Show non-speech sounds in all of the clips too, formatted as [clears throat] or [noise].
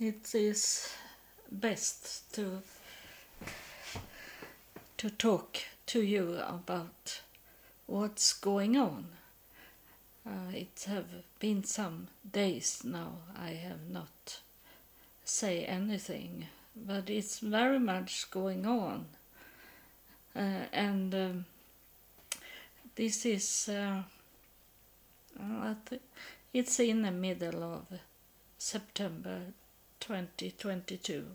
it is best to to talk to you about what's going on. Uh, it have been some days now I have not say anything, but it's very much going on, uh, and um, this is uh, it's in the middle of September 2022.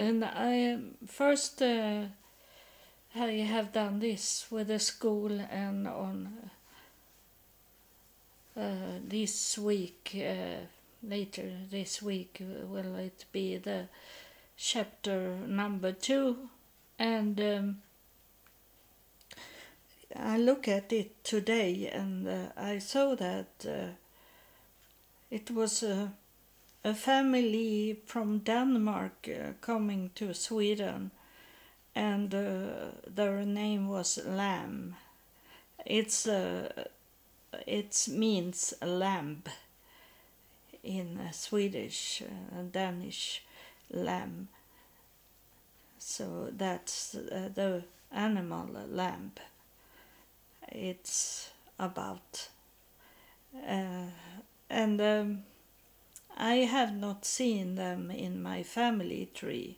And I first uh, I have done this with the school and on uh, this week uh, later this week will it be the chapter number two and um, I look at it today and uh, I saw that uh, it was a, a family from Denmark uh, coming to Sweden, and uh, their name was Lamb. It's uh, it means lamb in Swedish, uh, Danish, lamb. So that's uh, the animal lamb. It's about. Uh, and um, I have not seen them in my family tree,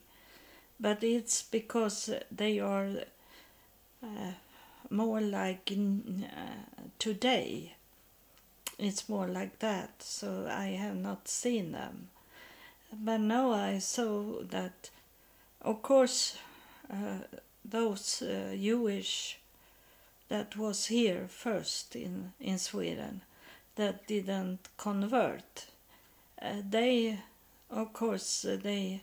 but it's because they are uh, more like uh, today. It's more like that, so I have not seen them. But now I saw that, of course, uh, those uh, Jewish that was here first in, in Sweden that didn't convert. Uh, they, of course, uh, they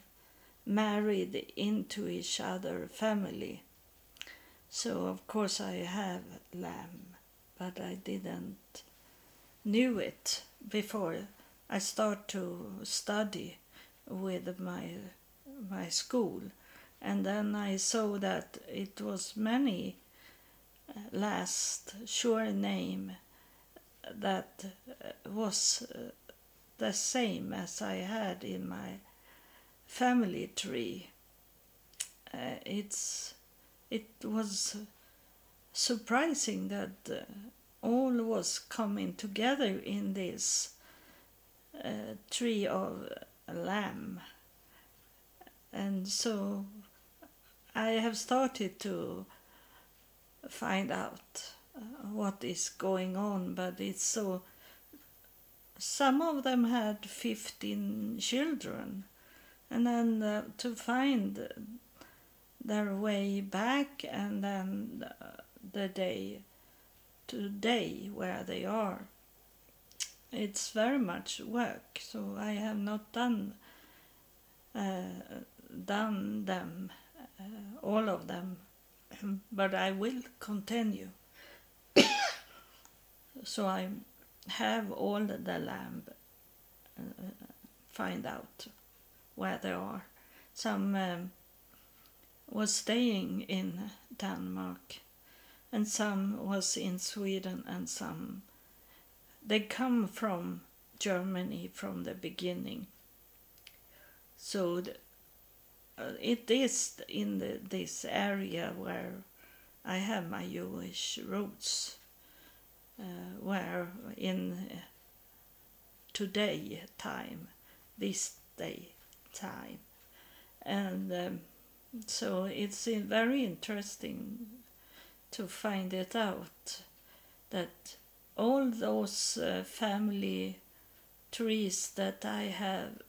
married into each other family. So of course I have lamb, but I didn't knew it before I start to study with my my school, and then I saw that it was many uh, last sure name that uh, was uh, the same as I had in my family tree. Uh, it's it was surprising that uh, all was coming together in this uh, tree of lamb, and so I have started to find out what is going on, but it's so. Some of them had 15 children, and then uh, to find their way back, and then the day today where they are. It's very much work, so I have not done uh, done them, uh, all of them, [clears throat] but I will continue so I have all the lamb uh, find out where they are. Some um, was staying in Denmark, and some was in Sweden, and some they come from Germany from the beginning. So the, uh, it is in the, this area where I have my Jewish roots where in uh, today time, this day time, and um, so it's very interesting to find it out that all those uh, family trees that I have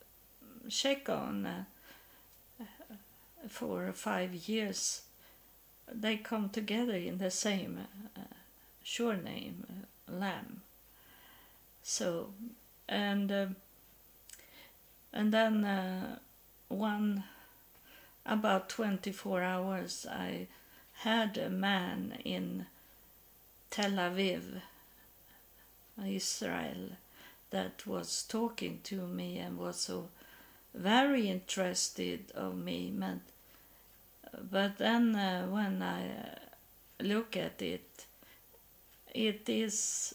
checked on uh, for five years, they come together in the same uh, surname, uh, Lamb. So, and uh, and then uh, one about 24 hours I had a man in Tel Aviv, Israel, that was talking to me and was so very interested of me. But, but then uh, when I look at it, it is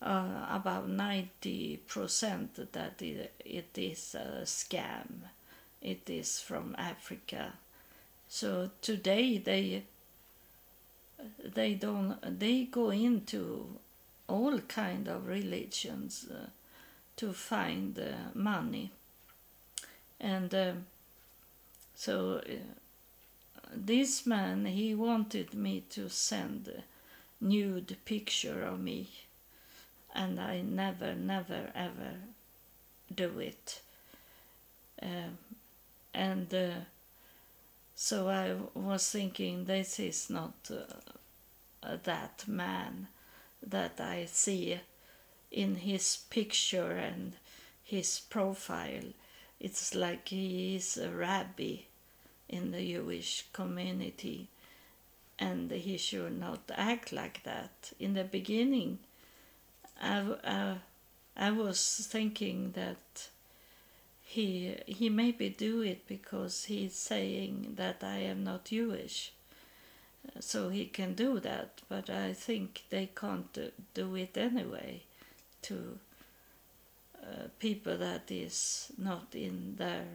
uh, about 90% that it, it is a scam. It is from Africa. So today they they don't they go into all kind of religions uh, to find uh, money and uh, so uh, this man he wanted me to send nude picture of me. And i never never ever do it. Um, and uh, so i was thinking this is not uh, that man that i see in his picture and his profile. It's like he is a rabbi in the Jewish community and he should not act like that. In the beginning, I, I, I was thinking that he he maybe do it because he's saying that I am not Jewish, so he can do that. But I think they can't do it anyway to uh, people that is not in their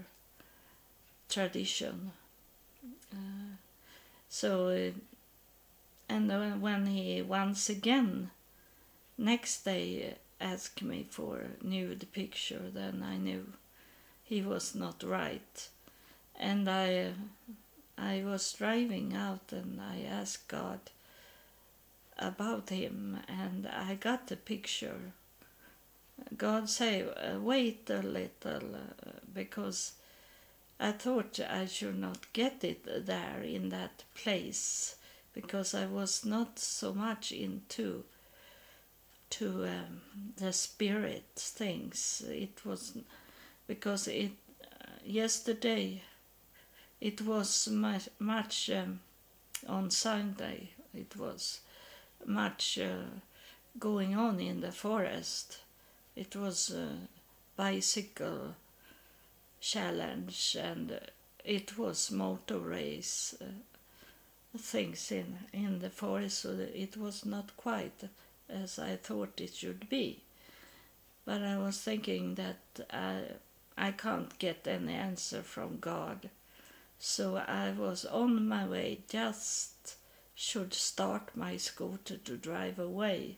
tradition. Uh, so, uh, and when he once again, next day, asked me for nude picture, then I knew he was not right. And I, I was driving out and I asked God about him, and I got the picture God say, uh, wait a little, uh, because I thought I should not get it there in that place, because I was not so much into to um, the spirit things. It was because it uh, yesterday it was much, much um, on Sunday. It was much uh, going on in the forest it was a bicycle challenge and it was motor race uh, things in in the forest so it was not quite as I thought it should be but I was thinking that I I can't get any answer from God so I was on my way just should start my scooter to drive away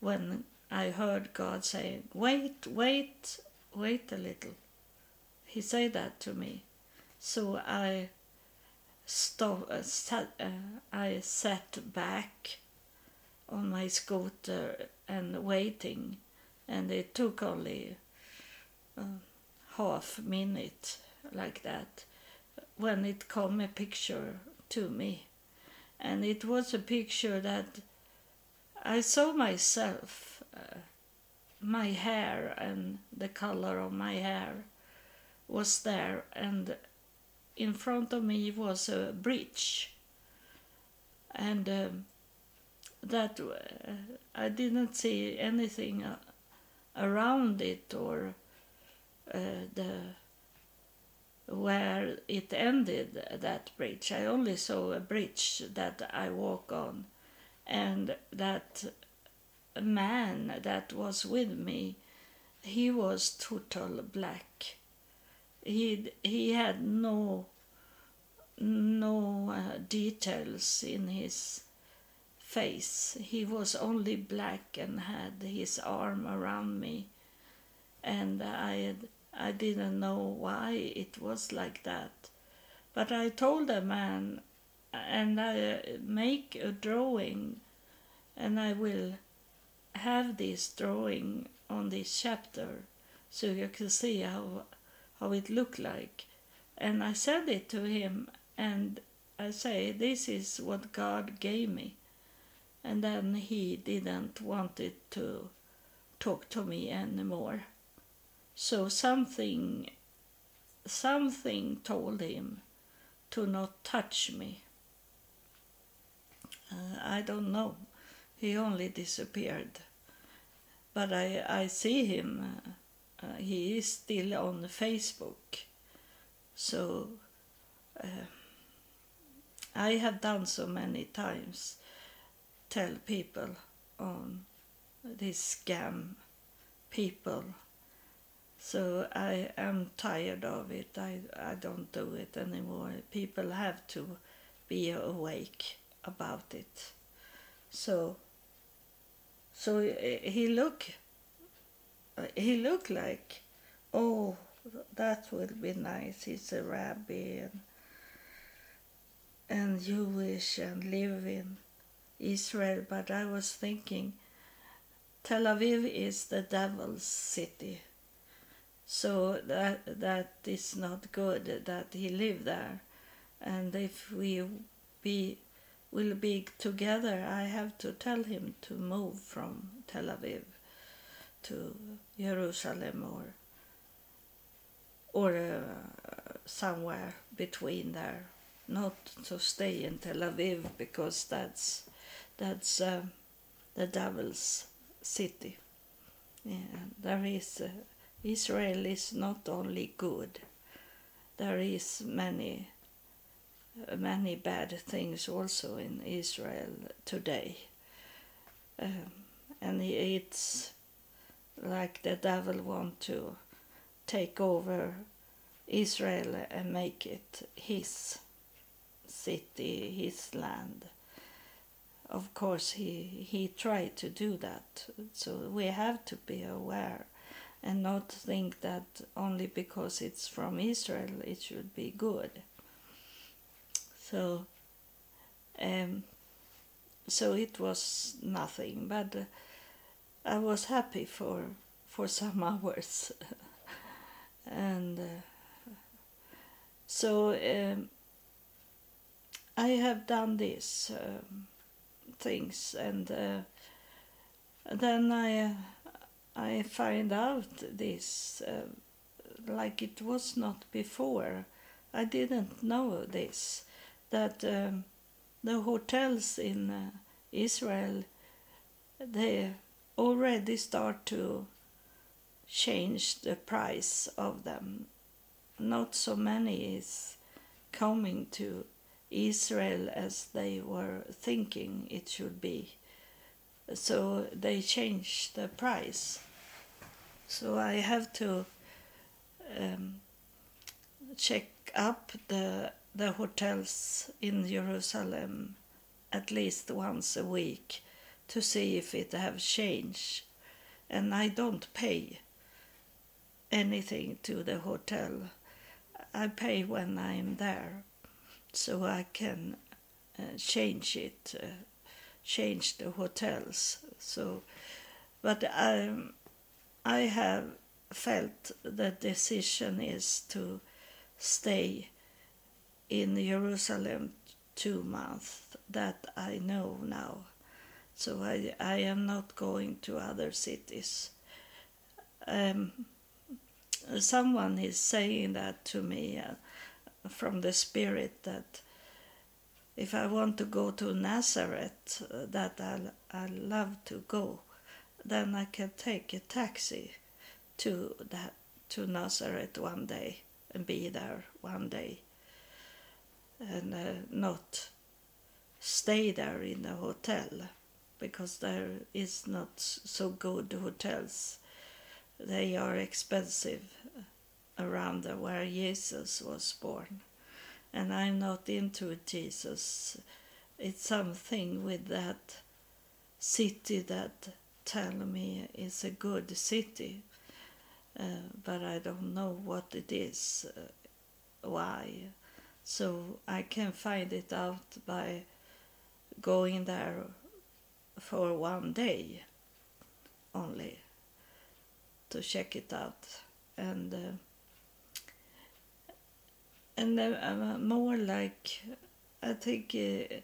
when I heard God saying, Wait, wait, wait a little. He said that to me. So I stop, uh, sat, uh, I sat back on my scooter and waiting, and it took only uh, half minute like that when it come a picture to me, and it was a picture that I saw myself uh, my hair and the color of my hair was there and in front of me was a bridge and um, that uh, I didn't see anything uh, around it or uh, the where it ended that bridge. I only saw a bridge that I walk on and that man that was with me, he was total black. He he had no no uh, details in his face. He was only black and had his arm around me, and I I didn't know why it was like that. But I told the man, and I make a drawing, and I will have this drawing on this chapter so you can see how how it looked like. And i said it to him and i say this is what god gave me. And then he didn't want it to talk to me anymore. So something something told him to not touch me. Uh, i don't know. He only disappeared. But I, I see him. Uh, he is still on Facebook. So uh, I have done so many times tell people on this scam people. So I am tired of it. I, I don't do it anymore. People have to be awake about it. So so he look he looked like oh that will be nice. He's a rabbi and and Jewish and live in Israel, but I was thinking Tel Aviv is the devil's city. So that that is not good that he live there. And if we be will be together, I have to tell him to move from Tel Aviv to Jerusalem or or uh, somewhere between there, not to stay in Tel Aviv because that's that's uh, the devil's city. Yeah, there is uh, Israel is not only good. There is many uh, many bad things also in Israel today. Um, and it's like the devil want to take over Israel and make it his city, his land. Of course, he, he tried to do that. So we have to be aware and not think that only because it's from Israel it should be good. So, um, so it was nothing, but I was happy for for some [laughs] hours. and uh, so um, I have done these um, things, and uh, then I I find out this uh, like it was not before. I didn't know this that um, the hotels in uh, Israel they already start to change the price of them. Not so many is coming to Israel as they were thinking it should be. So they changed the price. So I have to um, check up the the hotels in Jerusalem at least once a week to see if it have changed and I don't pay anything to the hotel. I pay when I'm there, so I can uh, change it, uh, change the hotels. So, but I, I have felt the decision is to stay in Jerusalem two months. That I know now. So I, I am not going to other cities. Um, someone is saying that to me uh, from the spirit that if I want to go to Nazareth, uh, that I I love to go, then I can take a taxi to that to Nazareth one day and be there one day, and uh, not stay there in a hotel because there is not so good hotels they are expensive around where Jesus was born. And I'm not into Jesus. It's something with that city that tell me it's a good city, uh, but I don't know what it is, uh, why. So I can find it out by going there for one day only to check it out and uh, and uh, more like I think uh,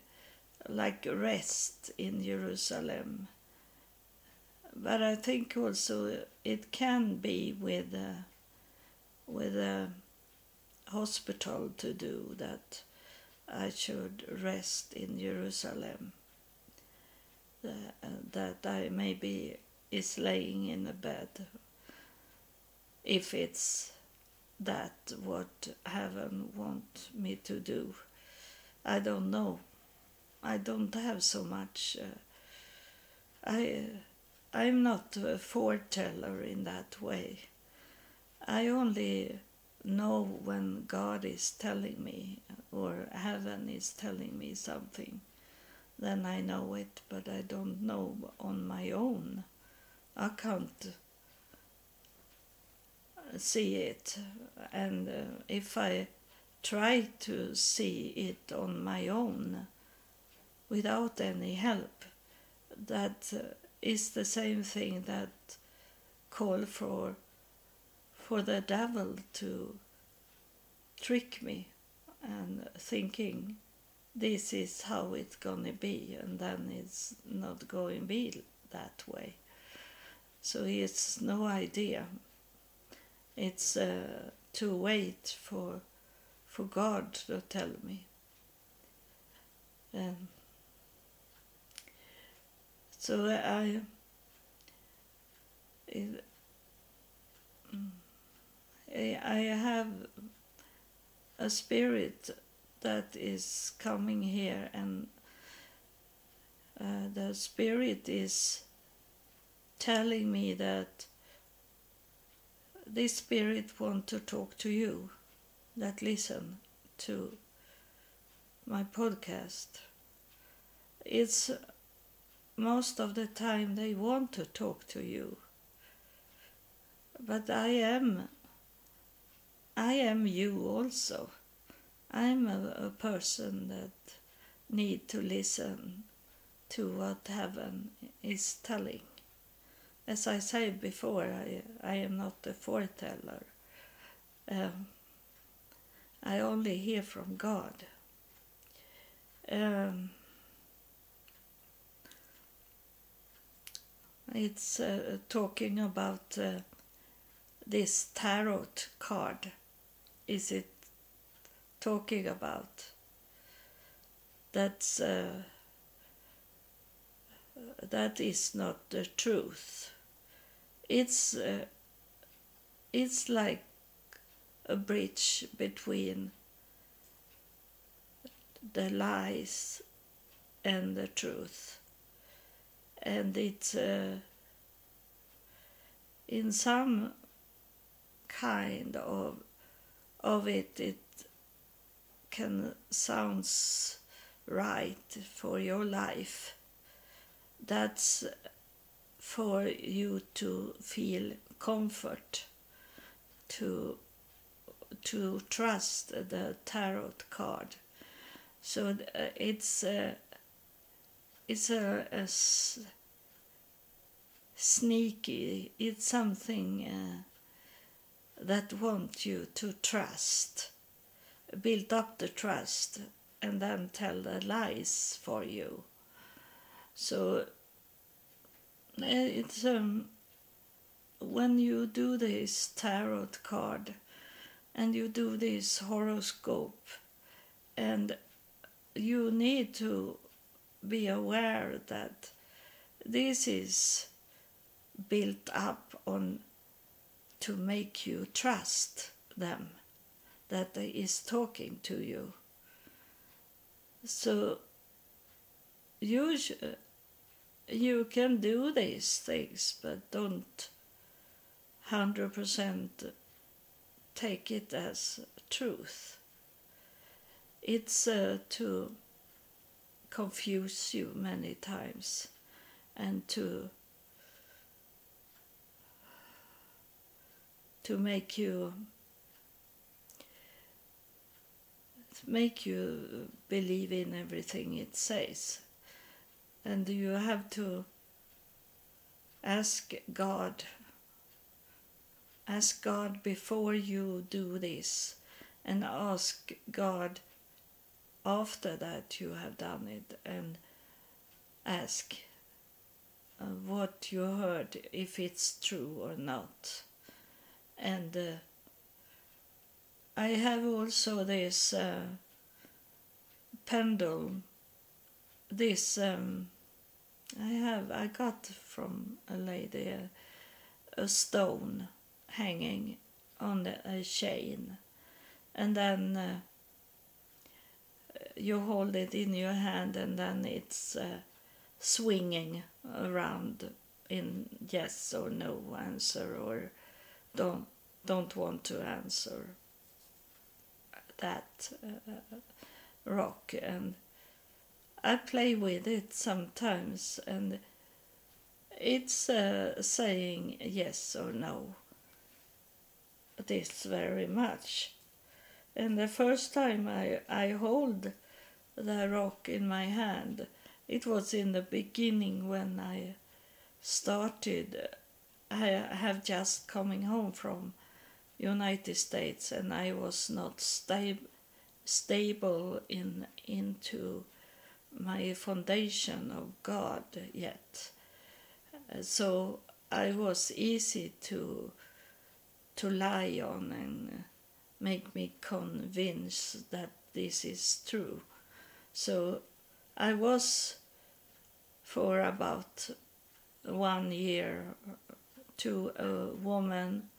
like rest in Jerusalem. But I think also it can be with a, with a hospital to do that. I should rest in Jerusalem. That I maybe is laying in a bed if it's that what heaven want me to do. I don't know. I don't have so much. Uh, I I'm not a foreteller in that way. I only know when God is telling me or heaven is telling me something. Then I know it, but I don't know on my own. I can't see it. And uh, if I try to see it on my own without any help, that uh, is the same thing that call for for the devil to trick me and thinking this is how it's gonna be and then it's not going to be that way. So it's no idea. It's uh, to wait for for god to tell me. Um, so i it, I have a spirit that is coming here, and uh, the spirit is telling me that this spirit want to talk to you that listen to my podcast. It's most of the time they want to talk to you. But I am I am you also. I'm a, a person that need to listen to what heaven is telling. As I said before, I, I am not a foreteller. Um, I only hear from God. Um, it's uh, talking about uh, this tarot card is it talking about? That's uh, that is not the truth. It's uh, it's like a bridge between the lies and the truth, and it's uh, in some kind of of it, it can sounds right for your life. That's for you to feel comfort, to to trust the tarot card. So uh, it's a, it's a, a sneaky. It's something. Uh, that want you to trust, build up the trust, and then tell the lies for you. So eh, it's um, when you do this tarot card and you do this horoscope, and you need to be aware that this is built up on to make you trust them that is talking to you. So you you can do these things, but don't hundred percent take it as truth. It's uh, to confuse you many times and to to make you make you believe in everything it says. And you have to ask god ask god before you do this and ask god after that you have done it and ask uh, what you heard if it's true or not. And uh, I have also this uh, pendulum. This um, I have I got from a lady a, a stone hanging on a chain, and then uh, you hold it in your hand, and then it's uh, swinging around in yes or no answer or don't don't want to answer that uh, rock and I play with it sometimes and it's uh, saying yes or no this very much and the first time I, I hold the rock in my hand it was in the beginning when I started. I have just coming home from United States and I was not sta- stable in into my foundation of God yet. So I was easy to to lie on and make me convinced that this is true. So I was for about one year to a woman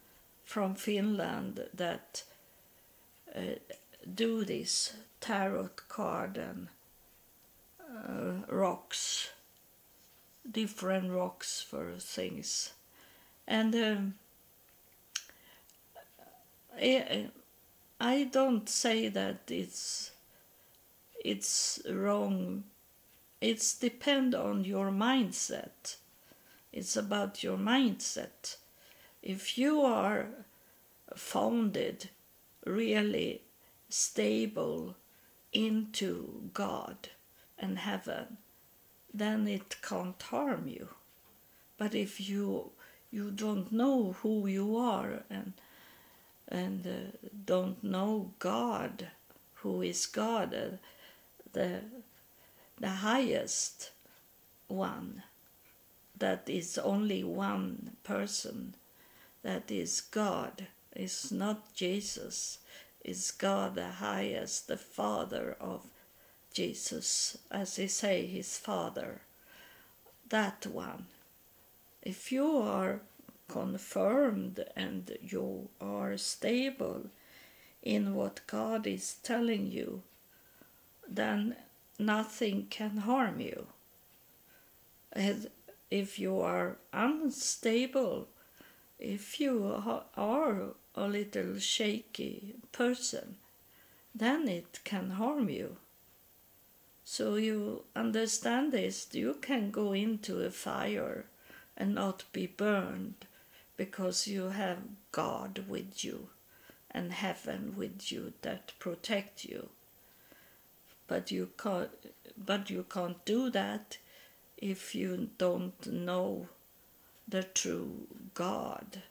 from Finland that uh, do this tarot card and uh, rocks, different rocks for things, and um, I, I don't say that it's it's wrong. It's depend on your mindset it's about your mindset. If you are founded really stable into God and heaven, then it can't harm you. But if you you don't know who you are and and uh, don't know God, who is God, uh, the the highest one, that is only one person, that is God, is not Jesus, is God the highest, the Father of Jesus, as they say, his Father. That one. If you are confirmed and you are stable in what God is telling you, then nothing can harm you And if you are unstable, if you are a little shaky person, then it can harm you. So you understand this, you can go into a fire and not be burned because you have God with you and heaven with you that protect you. But you can't but you can't do that if you don't know the true God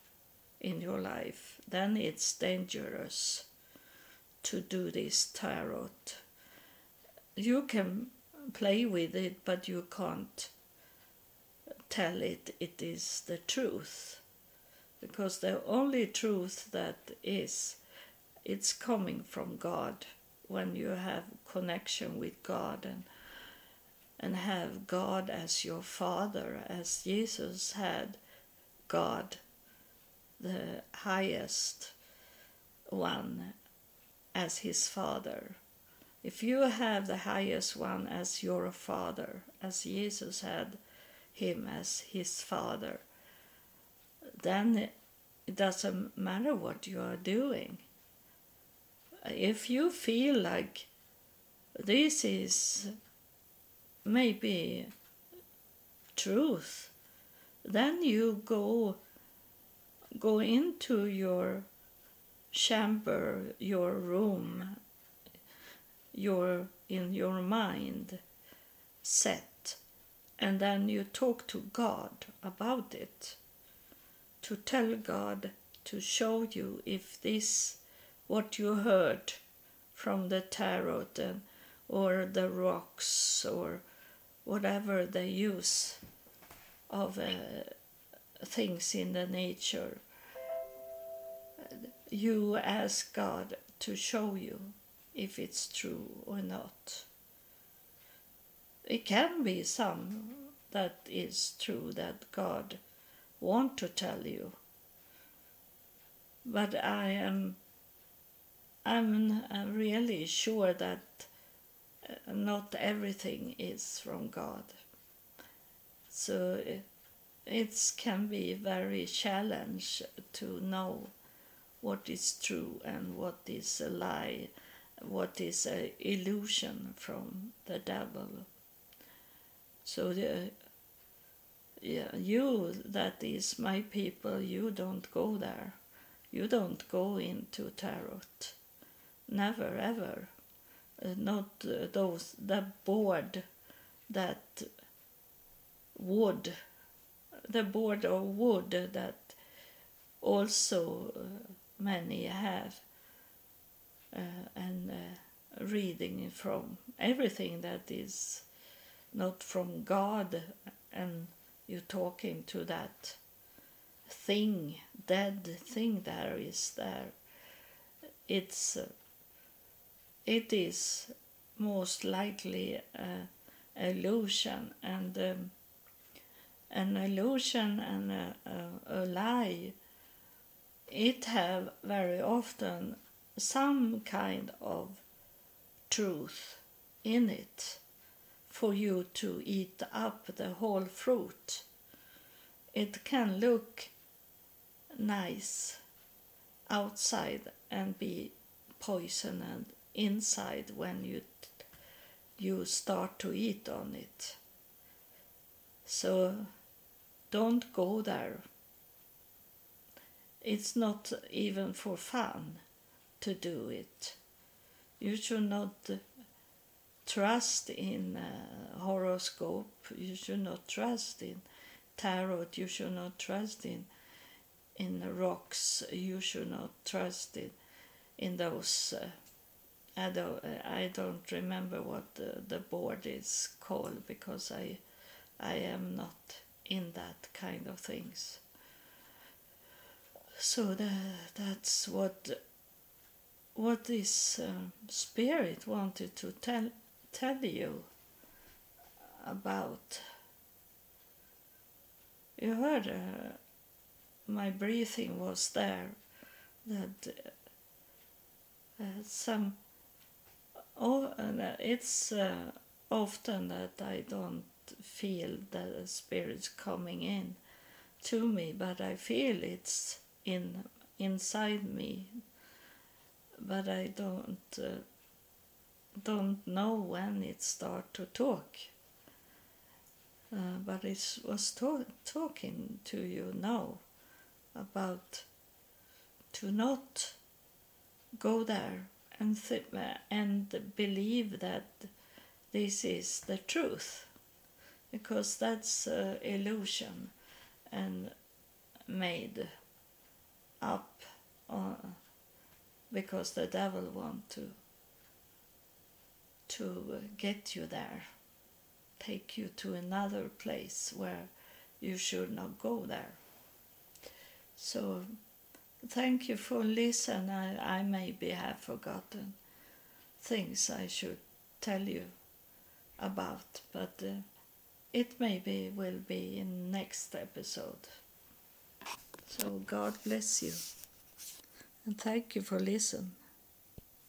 in your life, then it's dangerous to do this tarot. You can play with it, but you can't tell it it is the truth. Because the only truth that is, it's coming from God when you have connection with God and and have God as your Father, as Jesus had God, the highest one, as his Father. If you have the highest one as your Father, as Jesus had him as his Father, then it doesn't matter what you are doing. If you feel like this is maybe truth, then you go go into your chamber, your room, your in your mind set, and then you talk to God about it. To tell God to show you if this what you heard from the tarot and or the rocks or whatever they use of uh, things in the nature, you ask God to show you if it's true or not. It can be some that is true that God want to tell you. But I am I'm really sure that not everything is from God. So it can be very challenge to know what is true and what is a lie, what is a illusion from the devil. So the, yeah, you that is my people, you don't go there. You don't go into tarot. Never ever. Uh, not uh, those the board that wood the board of wood that also uh, many have uh, and uh, reading from everything that is not from God and you talking to that thing dead thing there is there it's uh, it is most likely an illusion and um, an illusion and a, a, a lie it have very often some kind of truth in it for you to eat up the whole fruit. It can look nice outside and be poisoned inside when you you start to eat on it. So don't go there it's not even for fun to do it. You should not trust in uh, horoscope. You should not trust in tarot. You should not trust in in rocks. You should not trust in in those. Uh, I don't. I don't remember what the, the board is called because I I am not in that kind of things so that that's what what this uh, spirit wanted to tell tell you about you heard uh, my breathing was there that uh, some oh it's uh, often that I don't feel the spirits coming in to me but I feel it's in inside me, but I don't uh, don't know when it start to talk. Uh, but it was to- talking to you now about to not go there and th- and believe that this is the truth because that's uh, illusion and made up uh, because the devil want to to get you there take you to another place where you should not go there. So thank you for listening I, I maybe have forgotten things i should tell you about but uh, it maybe will be in next episode so God bless you. And thank you for listening.